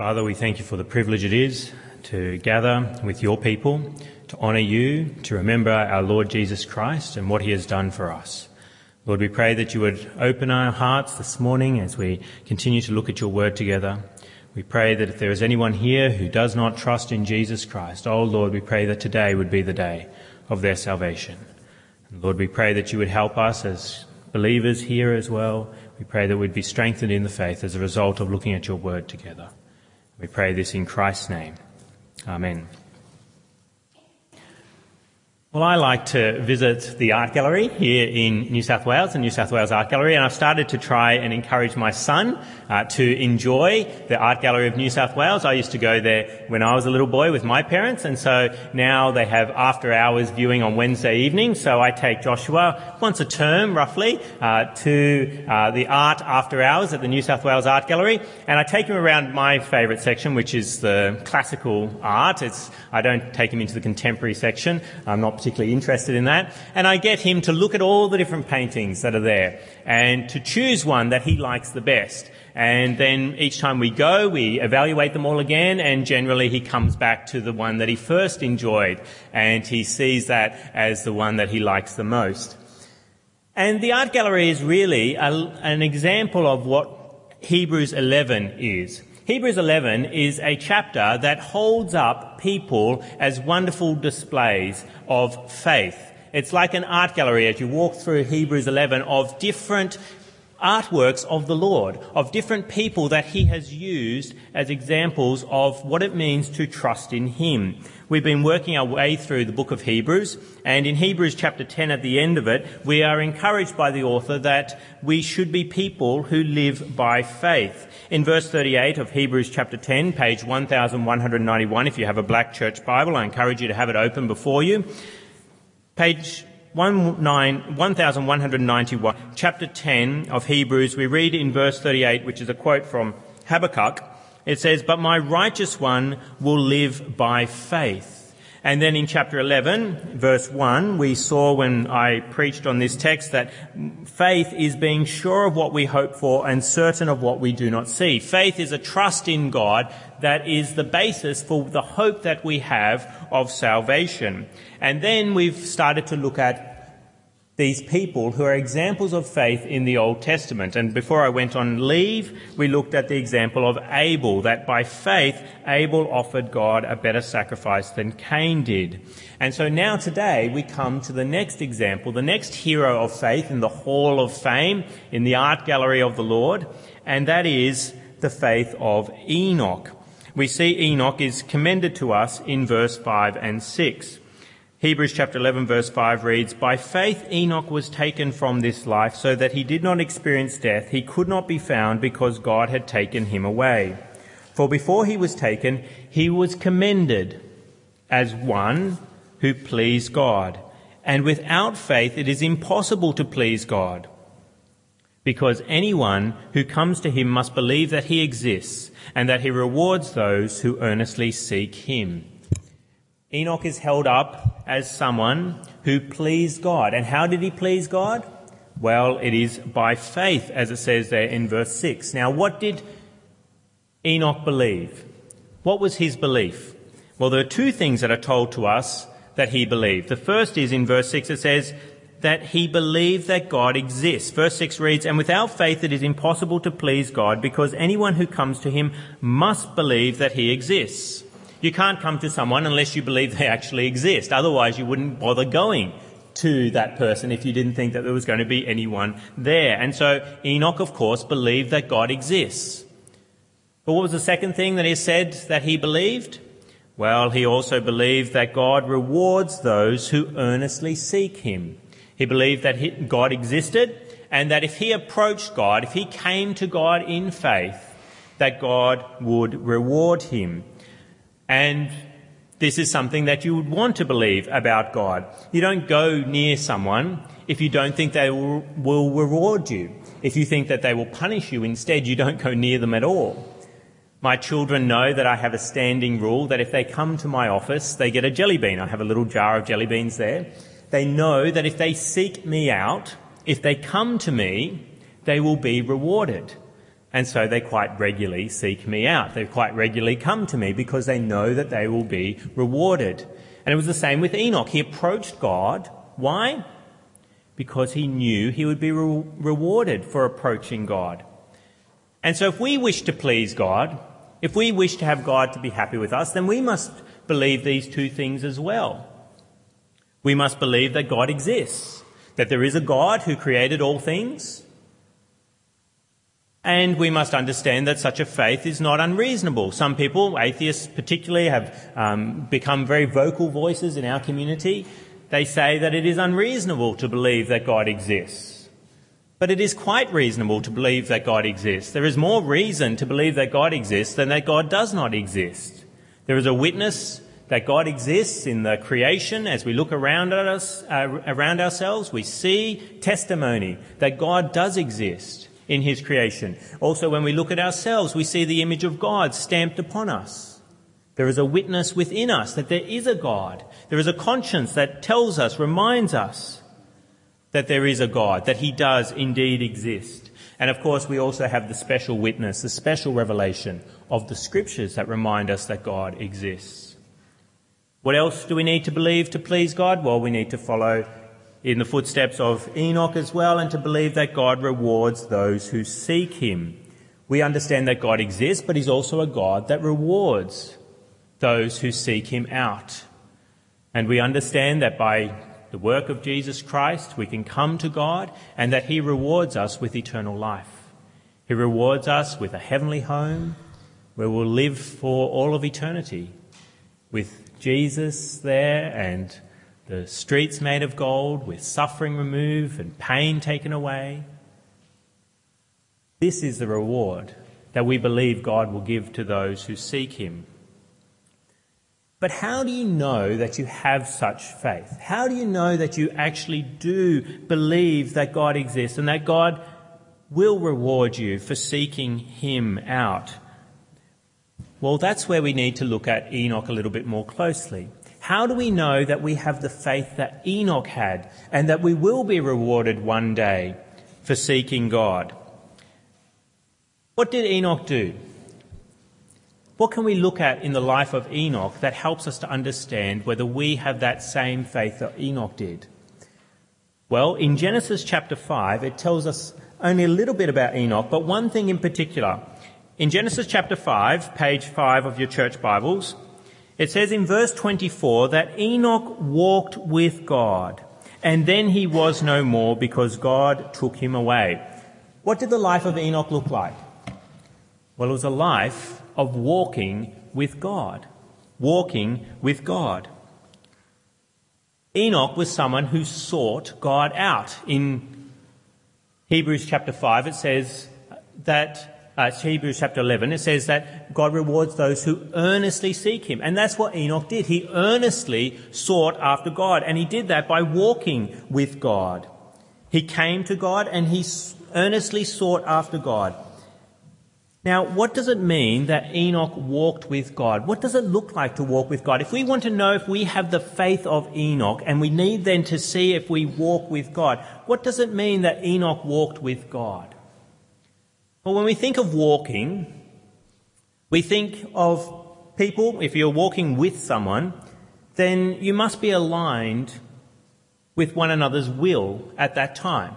Father, we thank you for the privilege it is to gather with your people, to honour you, to remember our Lord Jesus Christ and what he has done for us. Lord, we pray that you would open our hearts this morning as we continue to look at your word together. We pray that if there is anyone here who does not trust in Jesus Christ, oh Lord, we pray that today would be the day of their salvation. And Lord, we pray that you would help us as believers here as well. We pray that we'd be strengthened in the faith as a result of looking at your word together. We pray this in Christ's name. Amen. Well, I like to visit the art gallery here in New South Wales, the New South Wales Art Gallery, and I've started to try and encourage my son uh, to enjoy the Art Gallery of New South Wales. I used to go there when I was a little boy with my parents, and so now they have after hours viewing on Wednesday evening. So I take Joshua once a term, roughly, uh, to uh, the art after hours at the New South Wales Art Gallery, and I take him around my favourite section, which is the classical art. It's I don't take him into the contemporary section. I'm not particularly interested in that. And I get him to look at all the different paintings that are there and to choose one that he likes the best. And then each time we go, we evaluate them all again, and generally he comes back to the one that he first enjoyed, and he sees that as the one that he likes the most. And the art gallery is really a, an example of what Hebrews 11 is. Hebrews 11 is a chapter that holds up people as wonderful displays of faith. It's like an art gallery as you walk through Hebrews 11 of different artworks of the Lord, of different people that he has used as examples of what it means to trust in him. We've been working our way through the book of Hebrews, and in Hebrews chapter 10 at the end of it, we are encouraged by the author that we should be people who live by faith. In verse 38 of Hebrews chapter 10, page 1191, if you have a black church Bible, I encourage you to have it open before you. Page 1191, chapter 10 of Hebrews, we read in verse 38, which is a quote from Habakkuk. It says, But my righteous one will live by faith. And then in chapter 11, verse 1, we saw when I preached on this text that faith is being sure of what we hope for and certain of what we do not see. Faith is a trust in God that is the basis for the hope that we have of salvation. And then we've started to look at these people who are examples of faith in the Old Testament. And before I went on leave, we looked at the example of Abel, that by faith, Abel offered God a better sacrifice than Cain did. And so now today we come to the next example, the next hero of faith in the Hall of Fame, in the art gallery of the Lord, and that is the faith of Enoch. We see Enoch is commended to us in verse 5 and 6. Hebrews chapter 11 verse 5 reads, By faith Enoch was taken from this life so that he did not experience death. He could not be found because God had taken him away. For before he was taken, he was commended as one who pleased God. And without faith it is impossible to please God. Because anyone who comes to him must believe that he exists and that he rewards those who earnestly seek him. Enoch is held up as someone who pleased God. And how did he please God? Well, it is by faith, as it says there in verse 6. Now, what did Enoch believe? What was his belief? Well, there are two things that are told to us that he believed. The first is in verse 6, it says that he believed that God exists. Verse 6 reads, And without faith it is impossible to please God because anyone who comes to him must believe that he exists you can't come to someone unless you believe they actually exist. Otherwise, you wouldn't bother going to that person if you didn't think that there was going to be anyone there. And so Enoch, of course, believed that God exists. But what was the second thing that he said that he believed? Well, he also believed that God rewards those who earnestly seek him. He believed that God existed and that if he approached God, if he came to God in faith, that God would reward him. And this is something that you would want to believe about God. You don't go near someone if you don't think they will, will, reward you. If you think that they will punish you instead, you don't go near them at all. My children know that I have a standing rule that if they come to my office, they get a jelly bean. I have a little jar of jelly beans there. They know that if they seek me out, if they come to me, they will be rewarded. And so they quite regularly seek me out. They quite regularly come to me because they know that they will be rewarded. And it was the same with Enoch. He approached God. Why? Because he knew he would be re- rewarded for approaching God. And so if we wish to please God, if we wish to have God to be happy with us, then we must believe these two things as well. We must believe that God exists, that there is a God who created all things, and we must understand that such a faith is not unreasonable. Some people, atheists particularly, have um, become very vocal voices in our community. They say that it is unreasonable to believe that God exists. But it is quite reasonable to believe that God exists. There is more reason to believe that God exists than that God does not exist. There is a witness that God exists in the creation as we look around at us, uh, around ourselves. We see testimony that God does exist in his creation. Also, when we look at ourselves, we see the image of God stamped upon us. There is a witness within us that there is a God. There is a conscience that tells us, reminds us that there is a God, that he does indeed exist. And of course, we also have the special witness, the special revelation of the scriptures that remind us that God exists. What else do we need to believe to please God? Well, we need to follow in the footsteps of Enoch as well and to believe that God rewards those who seek him. We understand that God exists, but he's also a God that rewards those who seek him out. And we understand that by the work of Jesus Christ, we can come to God and that he rewards us with eternal life. He rewards us with a heavenly home where we'll live for all of eternity with Jesus there and the streets made of gold with suffering removed and pain taken away. This is the reward that we believe God will give to those who seek Him. But how do you know that you have such faith? How do you know that you actually do believe that God exists and that God will reward you for seeking Him out? Well, that's where we need to look at Enoch a little bit more closely. How do we know that we have the faith that Enoch had and that we will be rewarded one day for seeking God? What did Enoch do? What can we look at in the life of Enoch that helps us to understand whether we have that same faith that Enoch did? Well, in Genesis chapter 5, it tells us only a little bit about Enoch, but one thing in particular. In Genesis chapter 5, page 5 of your church Bibles, it says in verse 24 that Enoch walked with God, and then he was no more because God took him away. What did the life of Enoch look like? Well, it was a life of walking with God. Walking with God. Enoch was someone who sought God out. In Hebrews chapter 5, it says that uh, Hebrews chapter 11, it says that God rewards those who earnestly seek Him. And that's what Enoch did. He earnestly sought after God, and he did that by walking with God. He came to God and he earnestly sought after God. Now, what does it mean that Enoch walked with God? What does it look like to walk with God? If we want to know if we have the faith of Enoch and we need then to see if we walk with God, what does it mean that Enoch walked with God? Well, when we think of walking, we think of people, if you're walking with someone, then you must be aligned with one another's will at that time.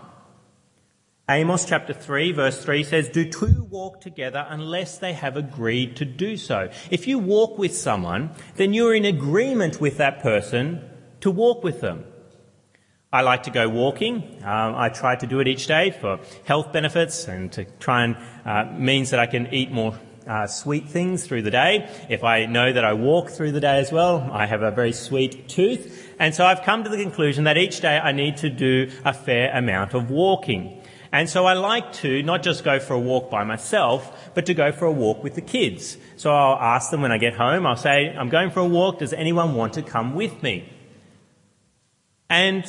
Amos chapter 3 verse 3 says, Do two walk together unless they have agreed to do so? If you walk with someone, then you're in agreement with that person to walk with them. I like to go walking. Um, I try to do it each day for health benefits and to try and uh, means that I can eat more uh, sweet things through the day. If I know that I walk through the day as well, I have a very sweet tooth. And so I've come to the conclusion that each day I need to do a fair amount of walking. And so I like to not just go for a walk by myself, but to go for a walk with the kids. So I'll ask them when I get home, I'll say, I'm going for a walk, does anyone want to come with me? And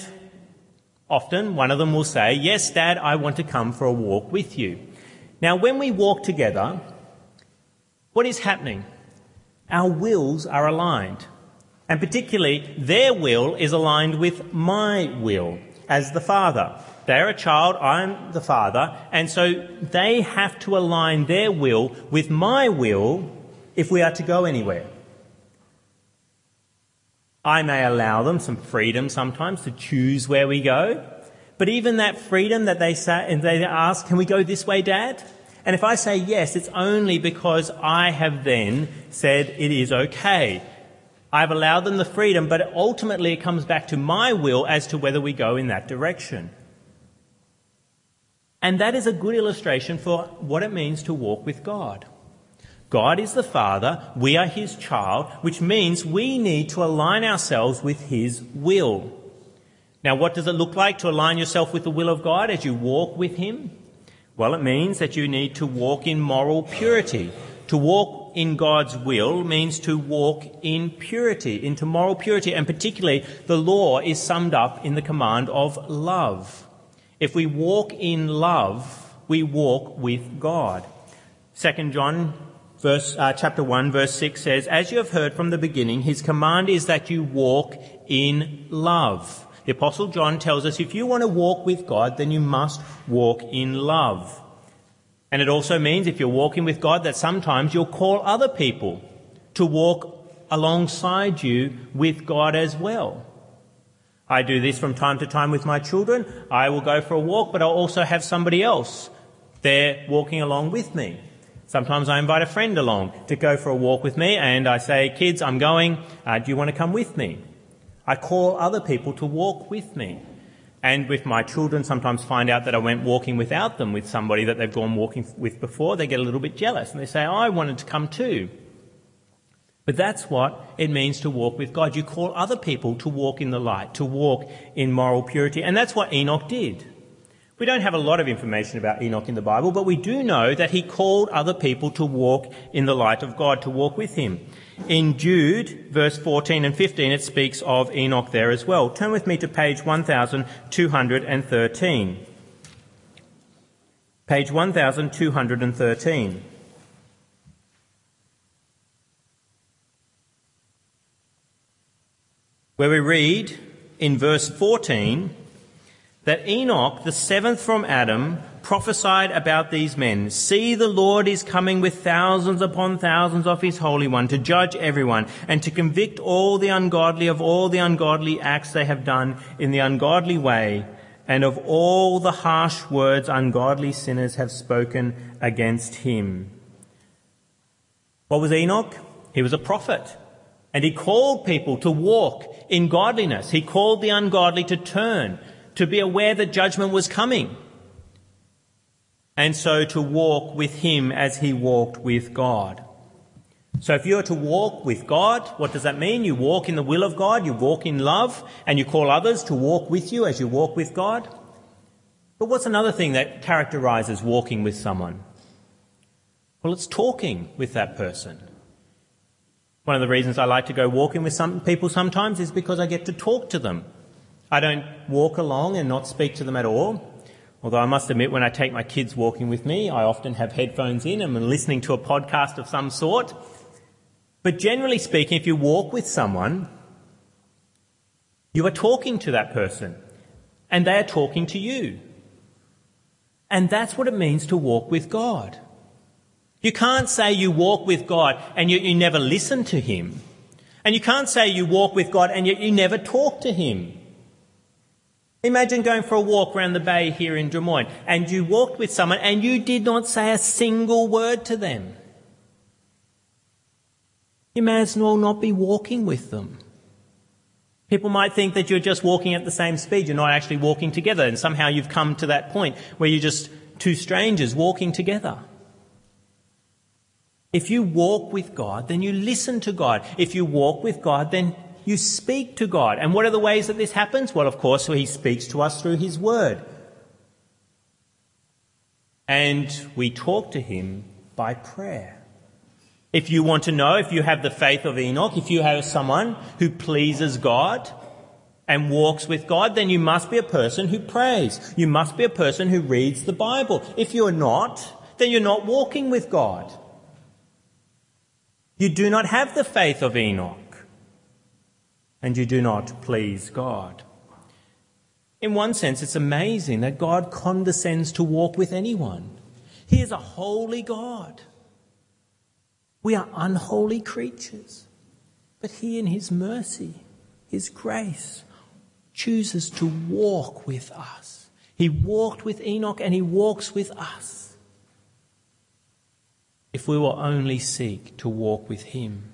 Often one of them will say, Yes, Dad, I want to come for a walk with you. Now, when we walk together, what is happening? Our wills are aligned. And particularly, their will is aligned with my will as the Father. They're a child, I'm the father, and so they have to align their will with my will if we are to go anywhere. I may allow them some freedom sometimes to choose where we go, but even that freedom that they say, and they ask, can we go this way, dad? And if I say yes, it's only because I have then said it is okay. I've allowed them the freedom, but ultimately it comes back to my will as to whether we go in that direction. And that is a good illustration for what it means to walk with God. God is the Father, we are His child, which means we need to align ourselves with His will. Now, what does it look like to align yourself with the will of God as you walk with Him? Well, it means that you need to walk in moral purity. To walk in God's will means to walk in purity, into moral purity, and particularly the law is summed up in the command of love. If we walk in love, we walk with God. 2 John verse, uh, chapter 1 verse 6 says, As you have heard from the beginning, his command is that you walk in love. The Apostle John tells us if you want to walk with God, then you must walk in love. And it also means if you're walking with God that sometimes you'll call other people to walk alongside you with God as well. I do this from time to time with my children. I will go for a walk, but I'll also have somebody else there walking along with me. Sometimes I invite a friend along to go for a walk with me and I say, kids, I'm going. Uh, do you want to come with me? I call other people to walk with me. And with my children, sometimes find out that I went walking without them with somebody that they've gone walking with before. They get a little bit jealous and they say, I wanted to come too. But that's what it means to walk with God. You call other people to walk in the light, to walk in moral purity. And that's what Enoch did. We don't have a lot of information about Enoch in the Bible, but we do know that he called other people to walk in the light of God, to walk with him. In Jude, verse 14 and 15, it speaks of Enoch there as well. Turn with me to page 1213. Page 1213. Where we read in verse 14, that Enoch, the seventh from Adam, prophesied about these men. See, the Lord is coming with thousands upon thousands of his Holy One to judge everyone and to convict all the ungodly of all the ungodly acts they have done in the ungodly way and of all the harsh words ungodly sinners have spoken against him. What was Enoch? He was a prophet. And he called people to walk in godliness. He called the ungodly to turn to be aware that judgment was coming. And so to walk with him as he walked with God. So if you're to walk with God, what does that mean? You walk in the will of God, you walk in love, and you call others to walk with you as you walk with God. But what's another thing that characterizes walking with someone? Well, it's talking with that person. One of the reasons I like to go walking with some people sometimes is because I get to talk to them. I don't walk along and not speak to them at all. Although I must admit, when I take my kids walking with me, I often have headphones in and I'm listening to a podcast of some sort. But generally speaking, if you walk with someone, you are talking to that person and they are talking to you. And that's what it means to walk with God. You can't say you walk with God and you, you never listen to Him. And you can't say you walk with God and yet you never talk to Him. Imagine going for a walk around the bay here in Drummoyne and you walked with someone and you did not say a single word to them. Imagine You may as well not be walking with them. People might think that you're just walking at the same speed. You're not actually walking together. And somehow you've come to that point where you're just two strangers walking together. If you walk with God, then you listen to God. If you walk with God, then you speak to God. And what are the ways that this happens? Well, of course, He speaks to us through His Word. And we talk to Him by prayer. If you want to know, if you have the faith of Enoch, if you have someone who pleases God and walks with God, then you must be a person who prays. You must be a person who reads the Bible. If you're not, then you're not walking with God. You do not have the faith of Enoch and you do not please God. In one sense, it's amazing that God condescends to walk with anyone. He is a holy God. We are unholy creatures. But He, in His mercy, His grace, chooses to walk with us. He walked with Enoch and He walks with us. If we will only seek to walk with Him.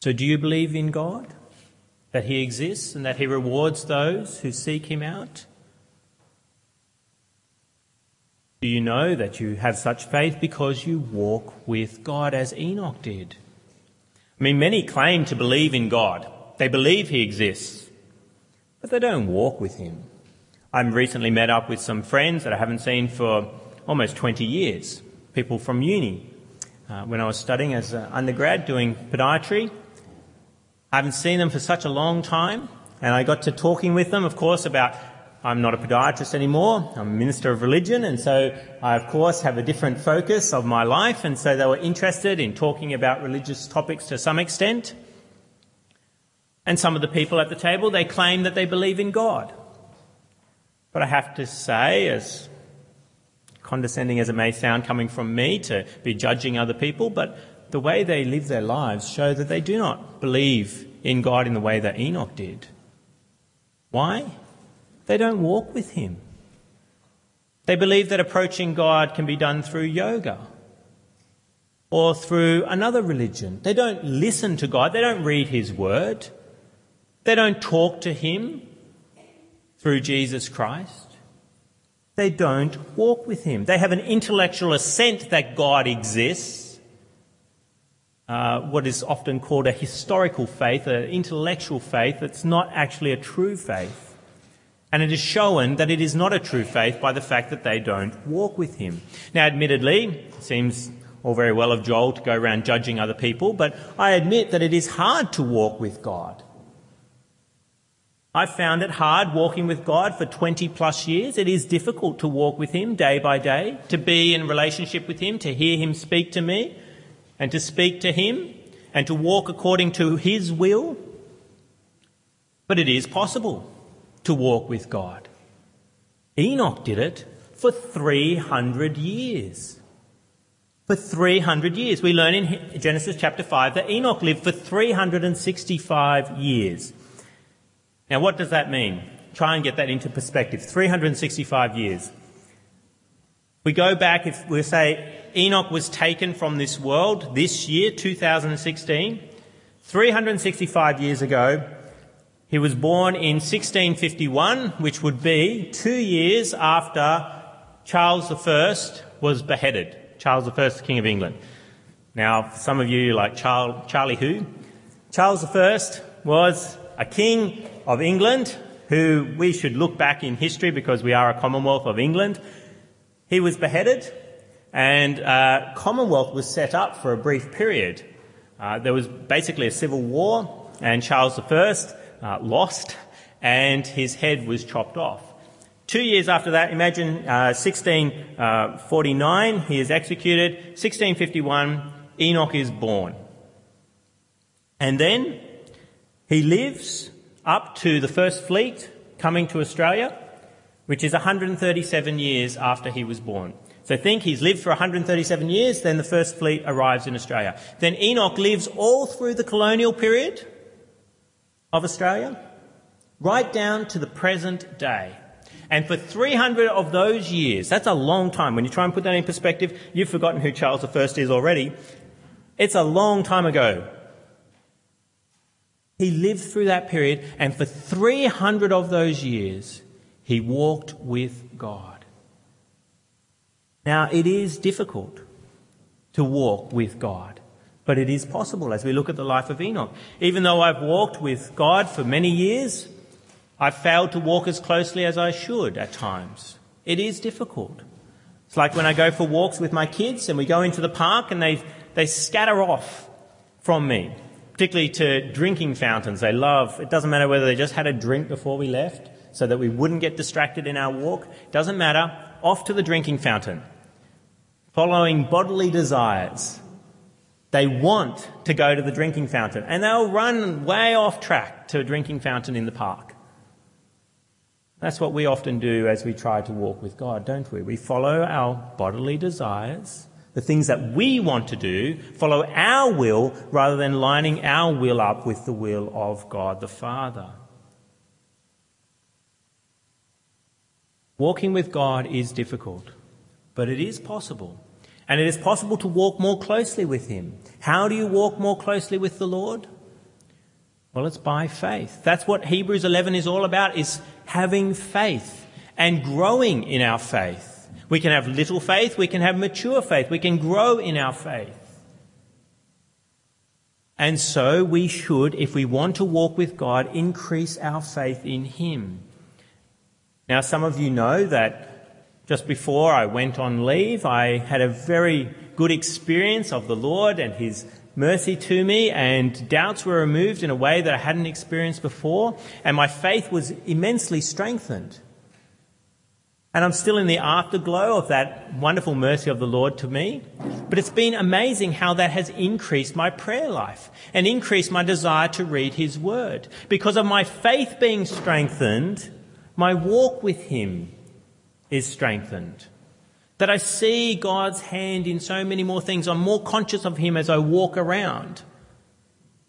So, do you believe in God? That He exists and that He rewards those who seek Him out? Do you know that you have such faith because you walk with God as Enoch did? I mean, many claim to believe in God. They believe He exists, but they don't walk with Him. I've recently met up with some friends that I haven't seen for almost 20 years, people from uni. Uh, when I was studying as an undergrad doing podiatry, I haven't seen them for such a long time, and I got to talking with them, of course, about I'm not a podiatrist anymore. I'm a minister of religion, and so I, of course, have a different focus of my life, and so they were interested in talking about religious topics to some extent. And some of the people at the table, they claim that they believe in God. But I have to say, as condescending as it may sound coming from me to be judging other people, but the way they live their lives show that they do not believe in God in the way that Enoch did. Why? They don't walk with Him. They believe that approaching God can be done through yoga or through another religion. They don't listen to God. They don't read His Word. They don't talk to Him through Jesus Christ. They don't walk with Him. They have an intellectual assent that God exists. Uh, what is often called a historical faith, an intellectual faith that's not actually a true faith. And it is shown that it is not a true faith by the fact that they don't walk with him. Now, admittedly, it seems all very well of Joel to go around judging other people, but I admit that it is hard to walk with God. I've found it hard walking with God for 20 plus years. It is difficult to walk with Him day by day, to be in relationship with Him, to hear Him speak to me, and to speak to Him, and to walk according to His will. But it is possible to walk with God. Enoch did it for 300 years. For 300 years. We learn in Genesis chapter 5 that Enoch lived for 365 years. Now, what does that mean? Try and get that into perspective. 365 years. We go back, if we say Enoch was taken from this world this year, 2016, 365 years ago, he was born in 1651, which would be two years after Charles I was beheaded. Charles I, King of England. Now, some of you like Charles, Charlie who? Charles I was a king of England who we should look back in history because we are a Commonwealth of England. He was beheaded and uh, Commonwealth was set up for a brief period. Uh, there was basically a civil war and Charles I uh, lost and his head was chopped off. Two years after that, imagine uh, 1649, uh, he is executed. 1651, Enoch is born. And then he lives up to the first fleet coming to Australia, which is 137 years after he was born. So think he's lived for 137 years, then the first fleet arrives in Australia. Then Enoch lives all through the colonial period, of Australia, right down to the present day. And for 300 of those years, that's a long time. When you try and put that in perspective, you've forgotten who Charles I is already. It's a long time ago. He lived through that period, and for 300 of those years, he walked with God. Now, it is difficult to walk with God. But it is possible as we look at the life of Enoch. Even though I've walked with God for many years, I've failed to walk as closely as I should at times. It is difficult. It's like when I go for walks with my kids and we go into the park and they, they scatter off from me, particularly to drinking fountains. They love, it doesn't matter whether they just had a drink before we left so that we wouldn't get distracted in our walk. Doesn't matter. Off to the drinking fountain. Following bodily desires they want to go to the drinking fountain and they'll run way off track to a drinking fountain in the park. That's what we often do as we try to walk with God, don't we? We follow our bodily desires, the things that we want to do, follow our will rather than lining our will up with the will of God the Father. Walking with God is difficult, but it is possible. And it is possible to walk more closely with Him. How do you walk more closely with the Lord? Well, it's by faith. That's what Hebrews 11 is all about, is having faith and growing in our faith. We can have little faith, we can have mature faith, we can grow in our faith. And so we should, if we want to walk with God, increase our faith in Him. Now, some of you know that just before I went on leave, I had a very good experience of the Lord and His mercy to me, and doubts were removed in a way that I hadn't experienced before, and my faith was immensely strengthened. And I'm still in the afterglow of that wonderful mercy of the Lord to me. But it's been amazing how that has increased my prayer life and increased my desire to read His Word. Because of my faith being strengthened, my walk with Him is strengthened. That I see God's hand in so many more things. I'm more conscious of Him as I walk around.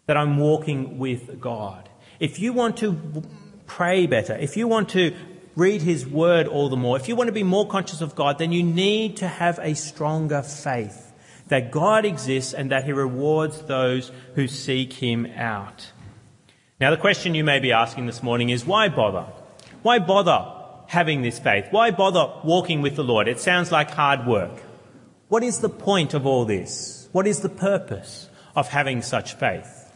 That I'm walking with God. If you want to pray better, if you want to read His Word all the more, if you want to be more conscious of God, then you need to have a stronger faith that God exists and that He rewards those who seek Him out. Now, the question you may be asking this morning is why bother? Why bother having this faith? Why bother walking with the Lord? It sounds like hard work. What is the point of all this? What is the purpose of having such faith?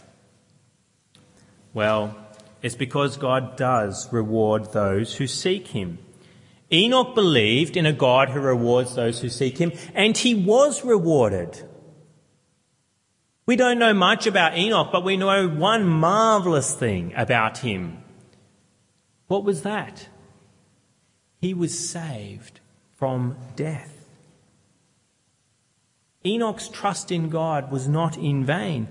Well, it's because God does reward those who seek Him. Enoch believed in a God who rewards those who seek Him, and he was rewarded. We don't know much about Enoch, but we know one marvelous thing about him. What was that? he was saved from death. Enoch's trust in God was not in vain.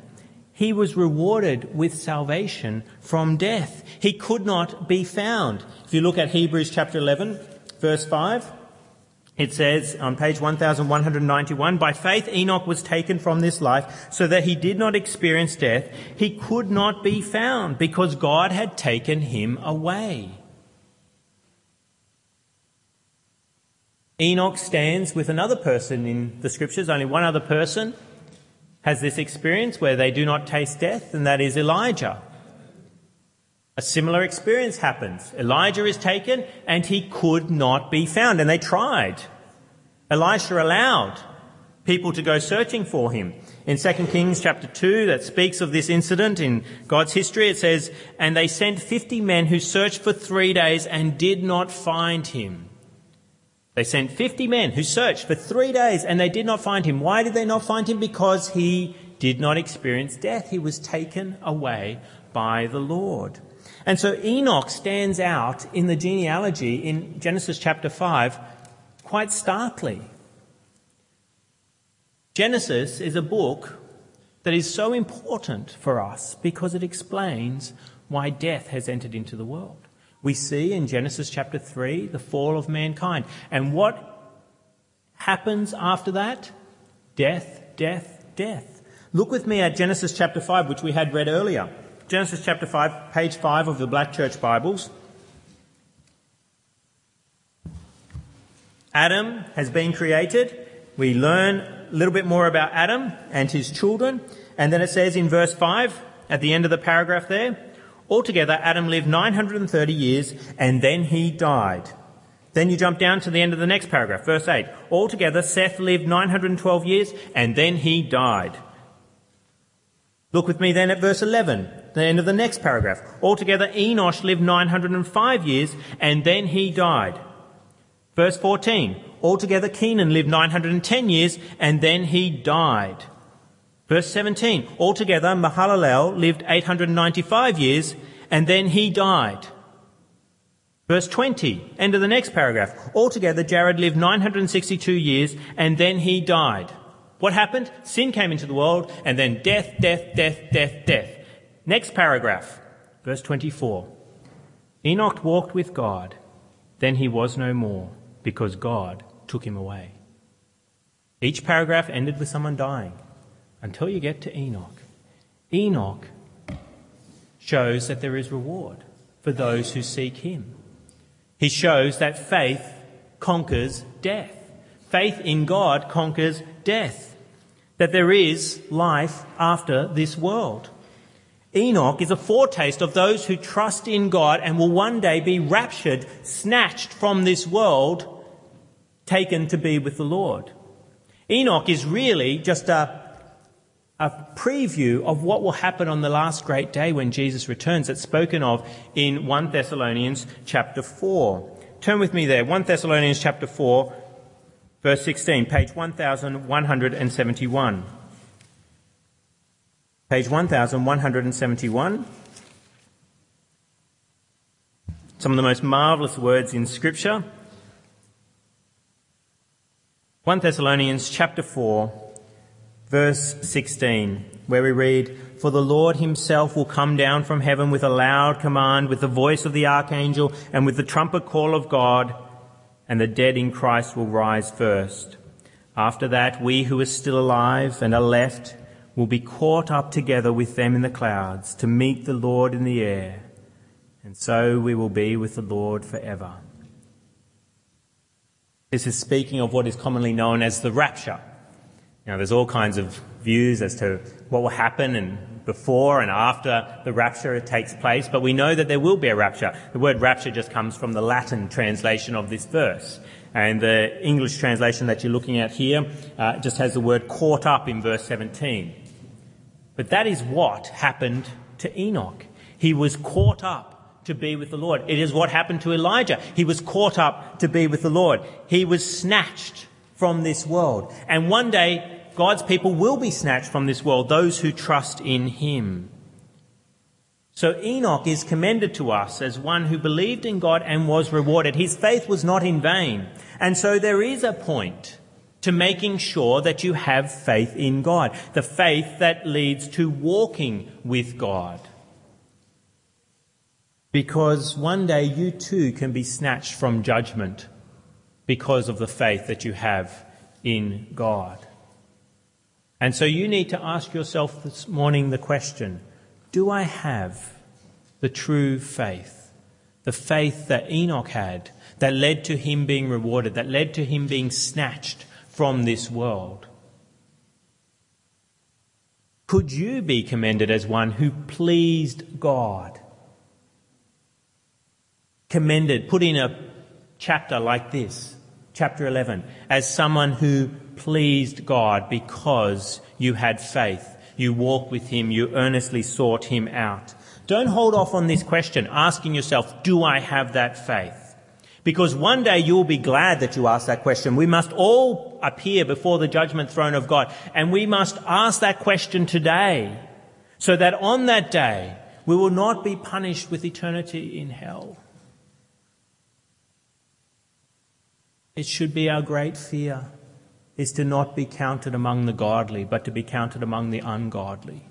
He was rewarded with salvation from death. He could not be found. If you look at Hebrews chapter 11, verse 5, it says on page 1191, by faith Enoch was taken from this life so that he did not experience death. He could not be found because God had taken him away. Enoch stands with another person in the scriptures, only one other person has this experience where they do not taste death, and that is Elijah. A similar experience happens. Elijah is taken and he could not be found, and they tried. Elisha allowed people to go searching for him. In 2 Kings chapter 2, that speaks of this incident in God's history, it says, And they sent 50 men who searched for three days and did not find him. They sent 50 men who searched for three days and they did not find him. Why did they not find him? Because he did not experience death. He was taken away by the Lord. And so Enoch stands out in the genealogy in Genesis chapter 5 quite starkly. Genesis is a book that is so important for us because it explains why death has entered into the world. We see in Genesis chapter 3 the fall of mankind. And what happens after that? Death, death, death. Look with me at Genesis chapter 5, which we had read earlier. Genesis chapter 5, page 5 of the Black Church Bibles. Adam has been created. We learn a little bit more about Adam and his children. And then it says in verse 5, at the end of the paragraph there, Altogether, Adam lived 930 years and then he died. Then you jump down to the end of the next paragraph, verse 8. Altogether, Seth lived 912 years and then he died. Look with me then at verse 11, the end of the next paragraph. Altogether, Enosh lived 905 years and then he died. Verse 14. Altogether, Kenan lived 910 years and then he died. Verse 17, altogether Mahalalel lived 895 years and then he died. Verse 20, end of the next paragraph. Altogether Jared lived 962 years and then he died. What happened? Sin came into the world and then death, death, death, death, death. Next paragraph, verse 24. Enoch walked with God Then he was no more, because God took him away. Each paragraph ended with someone dying until you get to Enoch. Enoch shows that there is reward for those who seek him. He shows that faith conquers death. Faith in God conquers death. That there is life after this world. Enoch is a foretaste of those who trust in God and will one day be raptured, snatched from this world, taken to be with the Lord. Enoch is really just a, a preview of what will happen on the last great day when Jesus returns. It's spoken of in 1 Thessalonians chapter 4. Turn with me there. 1 Thessalonians chapter 4, verse 16, page 1171. Page 1171. Some of the most marvellous words in Scripture. 1 Thessalonians chapter 4, verse 16, where we read, For the Lord himself will come down from heaven with a loud command, with the voice of the archangel, and with the trumpet call of God, and the dead in Christ will rise first. After that, we who are still alive and are left will be caught up together with them in the clouds to meet the Lord in the air, and so we will be with the Lord forever. This is speaking of what is commonly known as the rapture. Now, there's all kinds of views as to what will happen and before and after the rapture takes place, but we know that there will be a rapture. The word rapture just comes from the Latin translation of this verse. And the English translation that you're looking at here uh, just has the word caught up in verse 17. But that is what happened to Enoch. He was caught up to be with the Lord. It is what happened to Elijah. He was caught up to be with the Lord. He was snatched from this world. And one day, God's people will be snatched from this world, those who trust in Him. So Enoch is commended to us as one who believed in God and was rewarded. His faith was not in vain. And so there is a point to making sure that you have faith in God. The faith that leads to walking with God. Because one day you too can be snatched from judgment because of the faith that you have in God. And so you need to ask yourself this morning the question, do I have the true faith? The faith that Enoch had, that led to him being rewarded, that led to him being snatched from this world. Could you be commended as one who pleased God? commended, put in a chapter like this, chapter 11, as someone who pleased God because you had faith. You walked with Him. You earnestly sought Him out. Don't hold off on this question, asking yourself, do I have that faith? Because one day you'll be glad that you asked that question. We must all appear before the judgment throne of God. And we must ask that question today. So that on that day, we will not be punished with eternity in hell. It should be our great fear is to not be counted among the godly, but to be counted among the ungodly.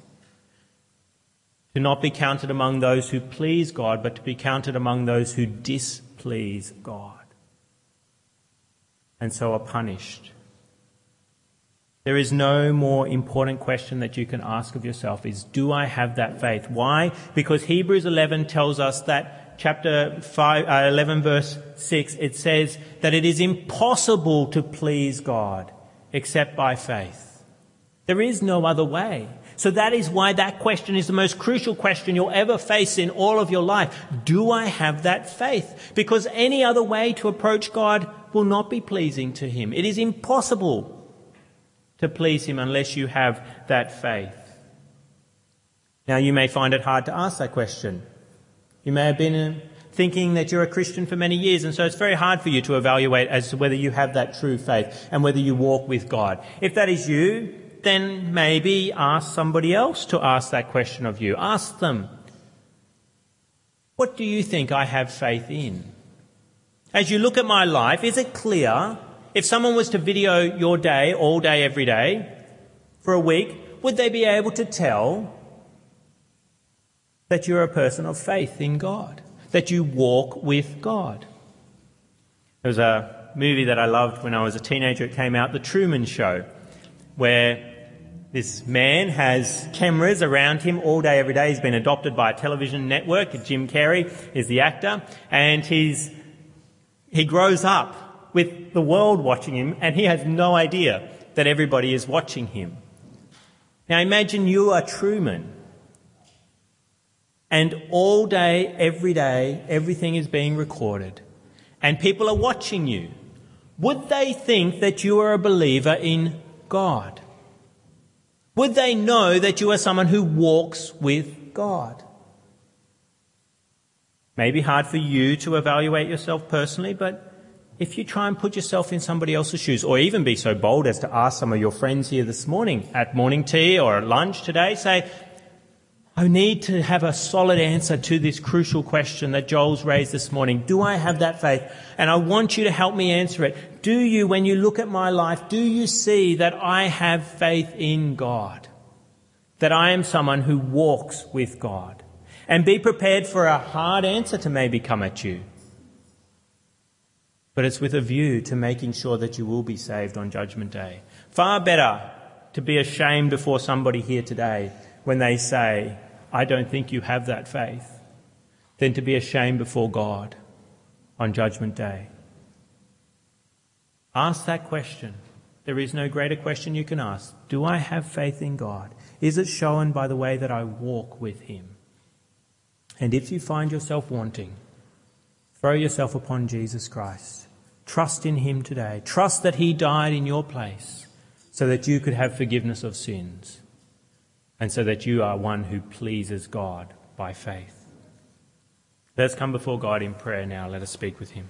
To not be counted among those who please God, but to be counted among those who displease God. And so are punished. There is no more important question that you can ask of yourself is, do I have that faith? Why? Because Hebrews 11 tells us that chapter 5, uh, 11 verse 6, it says that it is impossible to please God except by faith. There is no other way. So that is why that question is the most crucial question you'll ever face in all of your life. Do I have that faith? Because any other way to approach God will not be pleasing to Him. It is impossible to please Him unless you have that faith. Now you may find it hard to ask that question. You may have been uh, thinking that you're a Christian for many years, and so it's very hard for you to evaluate as to whether you have that true faith and whether you walk with God. If that is you, then maybe ask somebody else to ask that question of you. Ask them, what do you think I have faith in? As you look at my life, is it clear if someone was to video your day all day, every day, for a week, would they be able to tell that you're a person of faith in God, that you walk with God. There was a movie that I loved when I was a teenager. It came out, The Truman Show, where this man has cameras around him all day, every day. He's been adopted by a television network. Jim Carrey is the actor, and he's he grows up with the world watching him, and he has no idea that everybody is watching him. Now imagine you are Truman. And all day, every day, everything is being recorded and people are watching you, would they think that you are a believer in God? Would they know that you are someone who walks with God? Maybe hard for you to evaluate yourself personally, but if you try and put yourself in somebody else's shoes, or even be so bold as to ask some of your friends here this morning at morning tea or at lunch today, say, I need to have a solid answer to this crucial question that Joel's raised this morning. Do I have that faith? And I want you to help me answer it. Do you, when you look at my life, do you see that I have faith in God? That I am someone who walks with God? And be prepared for a hard answer to maybe come at you. But it's with a view to making sure that you will be saved on Judgment Day. Far better to be ashamed before somebody here today when they say, I don't think you have that faith, than to be ashamed before God on Judgment Day. Ask that question. There is no greater question you can ask. Do I have faith in God? Is it shown by the way that I walk with Him? And if you find yourself wanting, throw yourself upon Jesus Christ. Trust in Him today. Trust that He died in your place so that you could have forgiveness of sins and so that you are one who pleases God by faith. Let's come before God in prayer now. Let us speak with Him.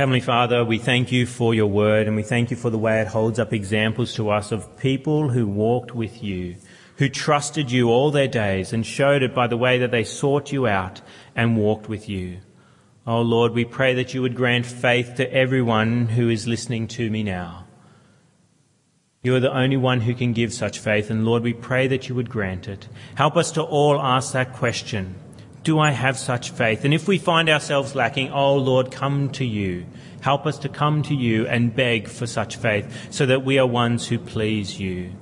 Heavenly Father, we thank you for your word and we thank you for the way it holds up examples to us of people who walked with you, who trusted you all their days and showed it by the way that they sought you out and walked with you. Oh Lord, we pray that you would grant faith to everyone who is listening to me now. You are the only one who can give such faith, and Lord, we pray that you would grant it. Help us to all ask that question. Do I have such faith? And if we find ourselves lacking, oh Lord, come to you. Help us to come to you and beg for such faith so that we are ones who please you.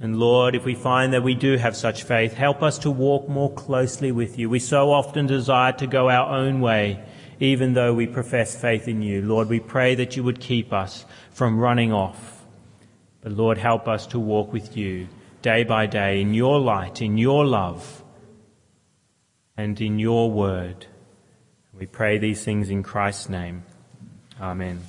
And Lord, if we find that we do have such faith, help us to walk more closely with you. We so often desire to go our own way, even though we profess faith in you. Lord, we pray that you would keep us from running off but Lord, help us to walk with you day by day in your light, in your love, and in your word. We pray these things in Christ's name. Amen.